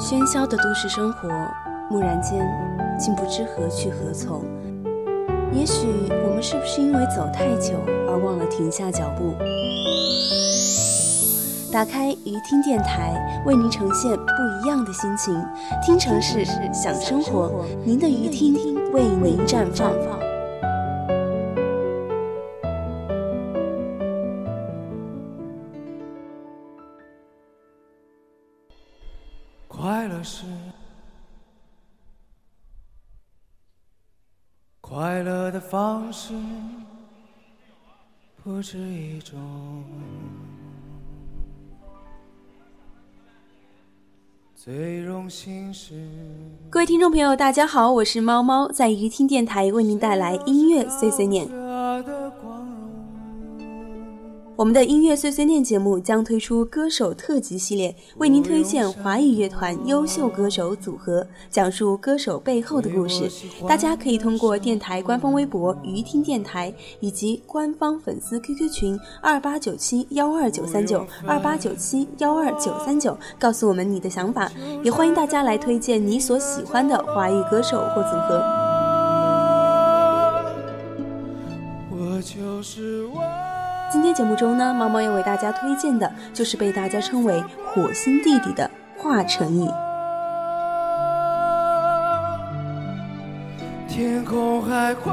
喧嚣的都市生活，蓦然间，竟不知何去何从。也许我们是不是因为走太久而忘了停下脚步？打开鱼听电台，为您呈现不一样的心情。听城市，想生活，您的鱼听为您绽放。快乐是快乐的方式，不止一种。最荣幸是，各位听众朋友，大家好，我是猫猫，在鱼听电台为您带来音乐碎碎念。我们的音乐碎碎念节目将推出歌手特辑系列，为您推荐华语乐团优秀歌手组合，讲述歌手背后的故事。大家可以通过电台官方微博“鱼听电台”以及官方粉丝 QQ 群二八九七幺二九三九二八九七幺二九三九，告诉我们你的想法。也欢迎大家来推荐你所喜欢的华语歌手或组合。我就是我。今天节目中呢，猫猫要为大家推荐的就是被大家称为“火星弟弟”的华晨宇。天空海阔，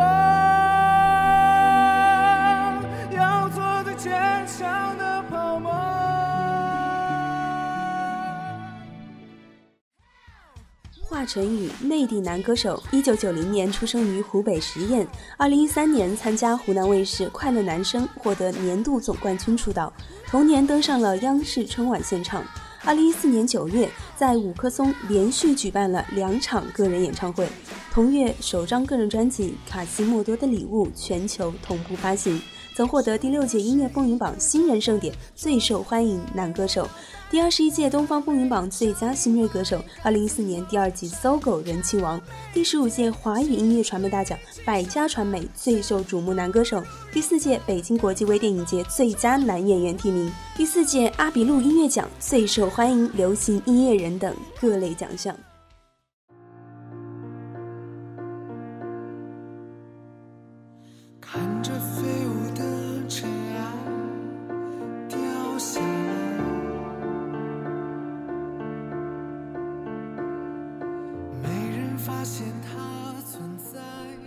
陈宇，内地男歌手，一九九零年出生于湖北十堰，二零一三年参加湖南卫视《快乐男声》，获得年度总冠军出道，同年登上了央视春晚现场。二零一四年九月，在五棵松连续举办了两场个人演唱会，同月首张个人专辑《卡西莫多的礼物》全球同步发行。曾获得第六届音乐风云榜新人盛典最受欢迎男歌手，第二十一届东方风云榜最佳新锐歌手，二零一四年第二季搜狗人气王，第十五届华语音乐传媒大奖百家传媒最受瞩目男歌手，第四届北京国际微电影节最佳男演员提名，第四届阿比路音乐奖最受欢迎流行音乐人等各类奖项。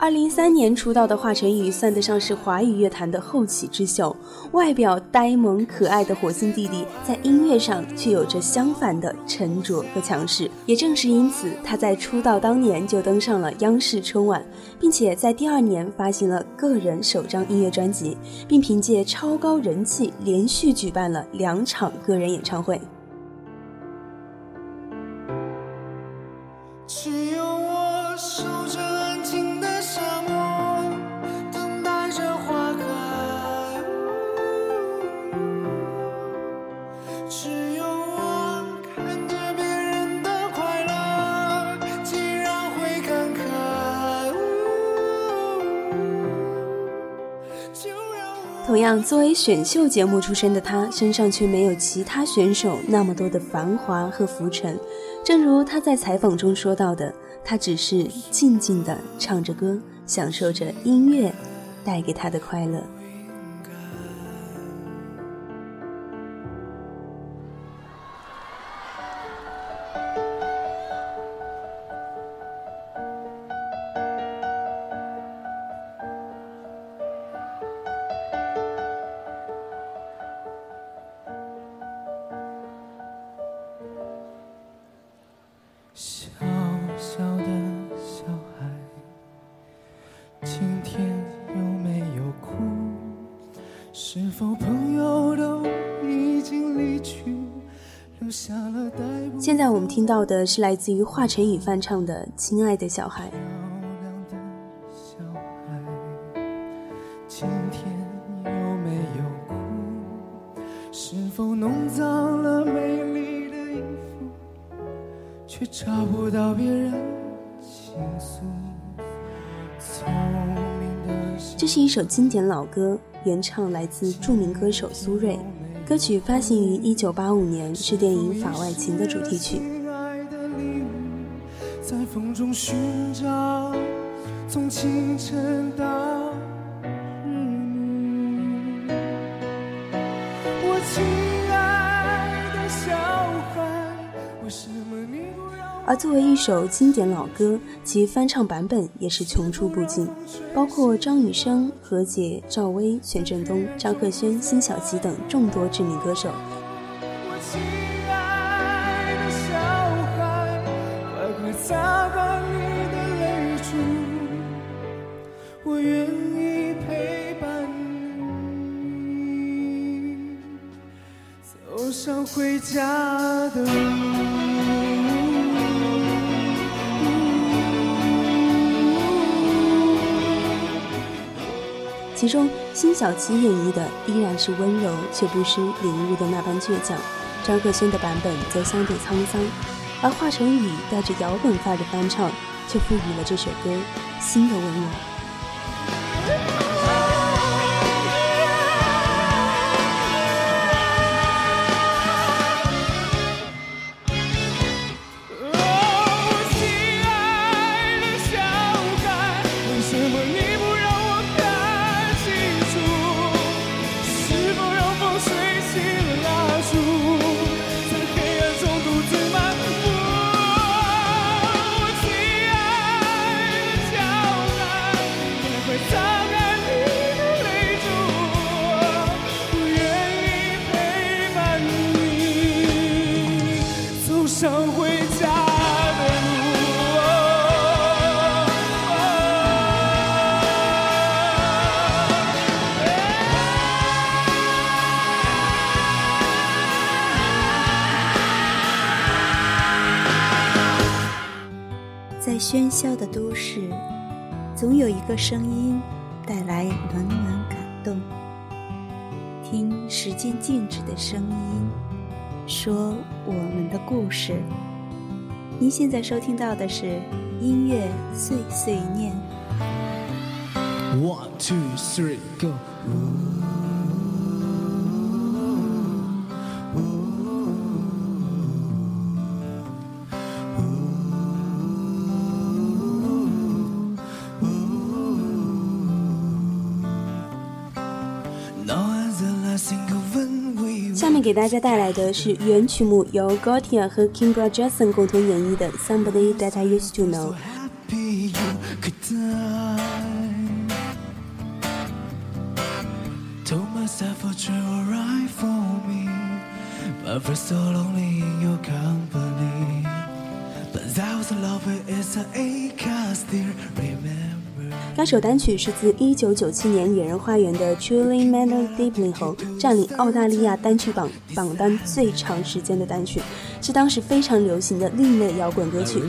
二零一三年出道的华晨宇算得上是华语乐坛的后起之秀，外表呆萌可爱的火星弟弟，在音乐上却有着相反的沉着和强势。也正是因此，他在出道当年就登上了央视春晚，并且在第二年发行了个人首张音乐专辑，并凭借超高人气连续举办了两场个人演唱会。作为选秀节目出身的他，身上却没有其他选手那么多的繁华和浮沉。正如他在采访中说到的，他只是静静地唱着歌，享受着音乐带给他的快乐。现在我们听到的是来自于华晨宇翻唱的《亲爱的小孩》。漂亮的小孩，今天有没有哭？是否弄脏了美丽的衣服，却找不到别人倾诉？这是一首经典老歌，原唱来自著名歌手苏芮。歌曲发行于一九八五年是电影法外情的主题曲。在风中寻找从清晨到而作为一首经典老歌，其翻唱版本也是层出不穷，包括张雨生、何洁、赵薇、权振东、张赫宣、辛晓琪等众多知名歌手。我亲爱的小孩，快快擦干你的泪珠，我愿意陪伴你，走上回家的路其中，辛晓琪演绎的依然是温柔却不失领悟的那般倔强，张赫宣的版本则相对沧桑，而华晨宇带着摇滚范儿的翻唱，却赋予了这首歌新的温柔。喧嚣的都市，总有一个声音带来暖暖感动。听时间静止的声音，说我们的故事。您现在收听到的是音乐碎碎念。One, two, three, go. 给大家带来的是原曲目，由 Gotye 和 Kimbra Jackson 共同演绎的《Somebody That I Used to Know》。该首单曲是自1997年《野人花园》的《Truly Manor Deeply》后，占领澳大利亚单曲榜榜单最长时间的单曲，是当时非常流行的另类摇滚歌曲。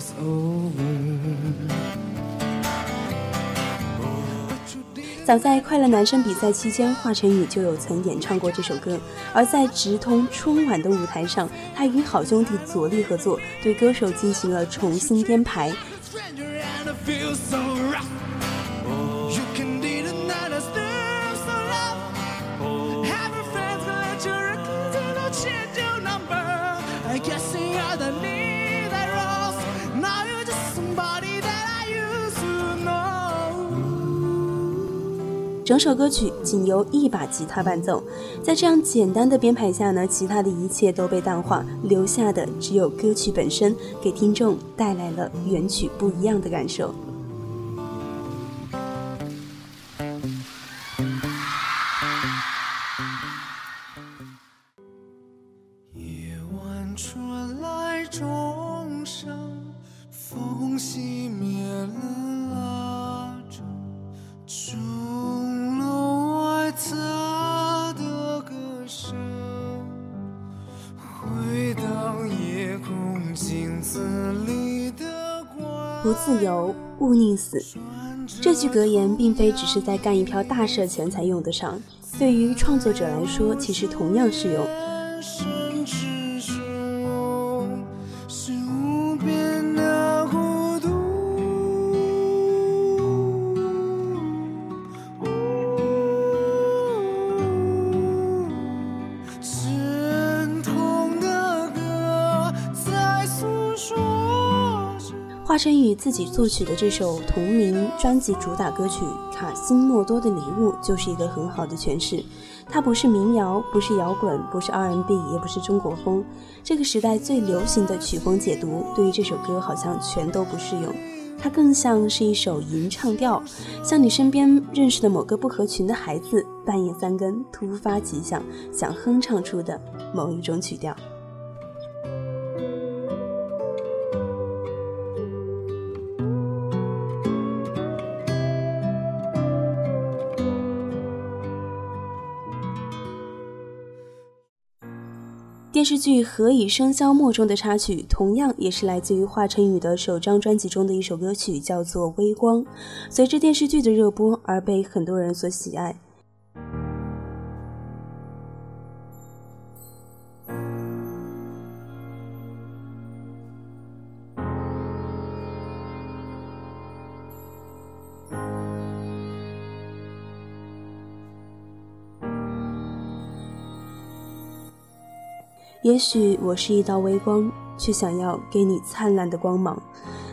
Was over. 早在快乐男声比赛期间，华晨宇就有曾演唱过这首歌。而在直通春晚的舞台上，他与好兄弟左立合作，对歌手进行了重新编排。整首歌曲仅由一把吉他伴奏，在这样简单的编排下呢，其他的一切都被淡化，留下的只有歌曲本身，给听众带来了原曲不一样的感受。不自由，勿宁死。这句格言并非只是在干一票大事前才用得上，对于创作者来说，其实同样适用。华晨宇自己作曲的这首同名专辑主打歌曲《卡西莫多的礼物》就是一个很好的诠释。它不是民谣，不是摇滚，不是 R&B，也不是中国风。这个时代最流行的曲风解读，对于这首歌好像全都不适用。它更像是一首吟唱调，像你身边认识的某个不合群的孩子，半夜三更突发奇想，想哼唱出的某一种曲调。电视剧《何以笙箫默》中的插曲，同样也是来自于华晨宇的首张专辑中的一首歌曲，叫做《微光》。随着电视剧的热播而被很多人所喜爱。也许我是一道微光，却想要给你灿烂的光芒。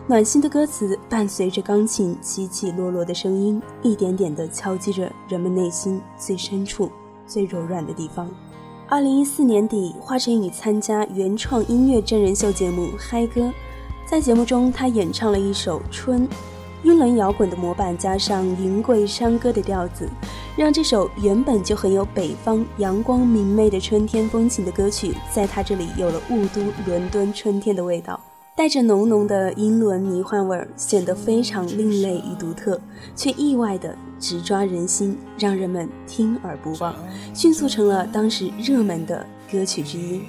暖心的歌词伴随着钢琴起起落落的声音，一点点地敲击着人们内心最深处、最柔软的地方。二零一四年底，华晨宇参加原创音乐真人秀节目《嗨歌》，在节目中，他演唱了一首《春》。英伦摇滚的模板加上云贵山歌的调子，让这首原本就很有北方阳光明媚的春天风情的歌曲，在他这里有了雾都伦敦春天的味道，带着浓浓的英伦迷幻味儿，显得非常另类与独特，却意外的直抓人心，让人们听而不忘，迅速成了当时热门的歌曲之一。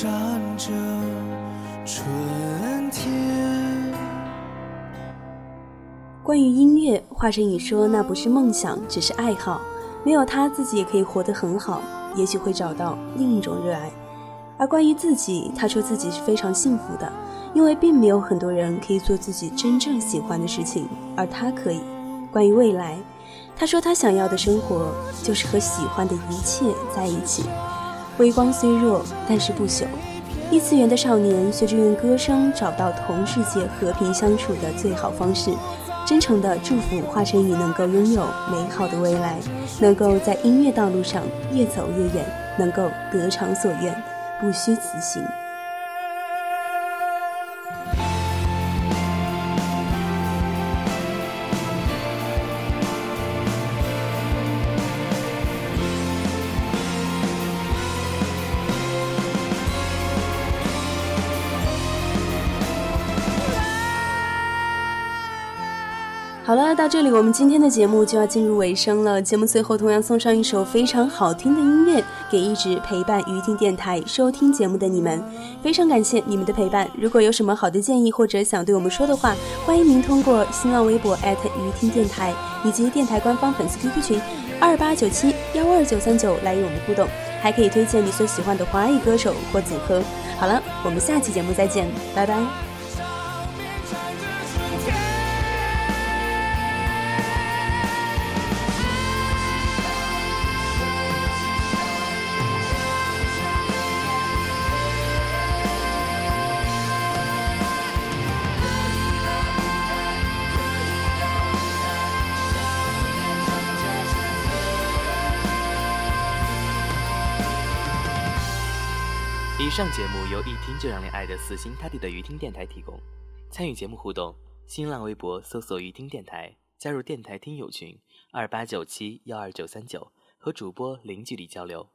站着春天。关于音乐，华晨宇说那不是梦想，只是爱好。没有他自己也可以活得很好，也许会找到另一种热爱。而关于自己，他说自己是非常幸福的，因为并没有很多人可以做自己真正喜欢的事情，而他可以。关于未来，他说他想要的生活就是和喜欢的一切在一起。微光虽弱，但是不朽。异次元的少年学着用歌声找到同世界和平相处的最好方式。真诚的祝福华晨宇能够拥有美好的未来，能够在音乐道路上越走越远，能够得偿所愿，不虚此行。好了，到这里我们今天的节目就要进入尾声了。节目最后同样送上一首非常好听的音乐，给一直陪伴于听电台收听节目的你们，非常感谢你们的陪伴。如果有什么好的建议或者想对我们说的话，欢迎您通过新浪微博于听电台以及电台官方粉丝 QQ 群二八九七幺二九三九来与我们互动，还可以推荐你所喜欢的华语歌手或组合。好了，我们下期节目再见，拜拜。上节目由一听就让你爱的死心塌地的鱼听电台提供。参与节目互动，新浪微博搜索“鱼听电台”，加入电台听友群二八九七幺二九三九，和主播零距离交流。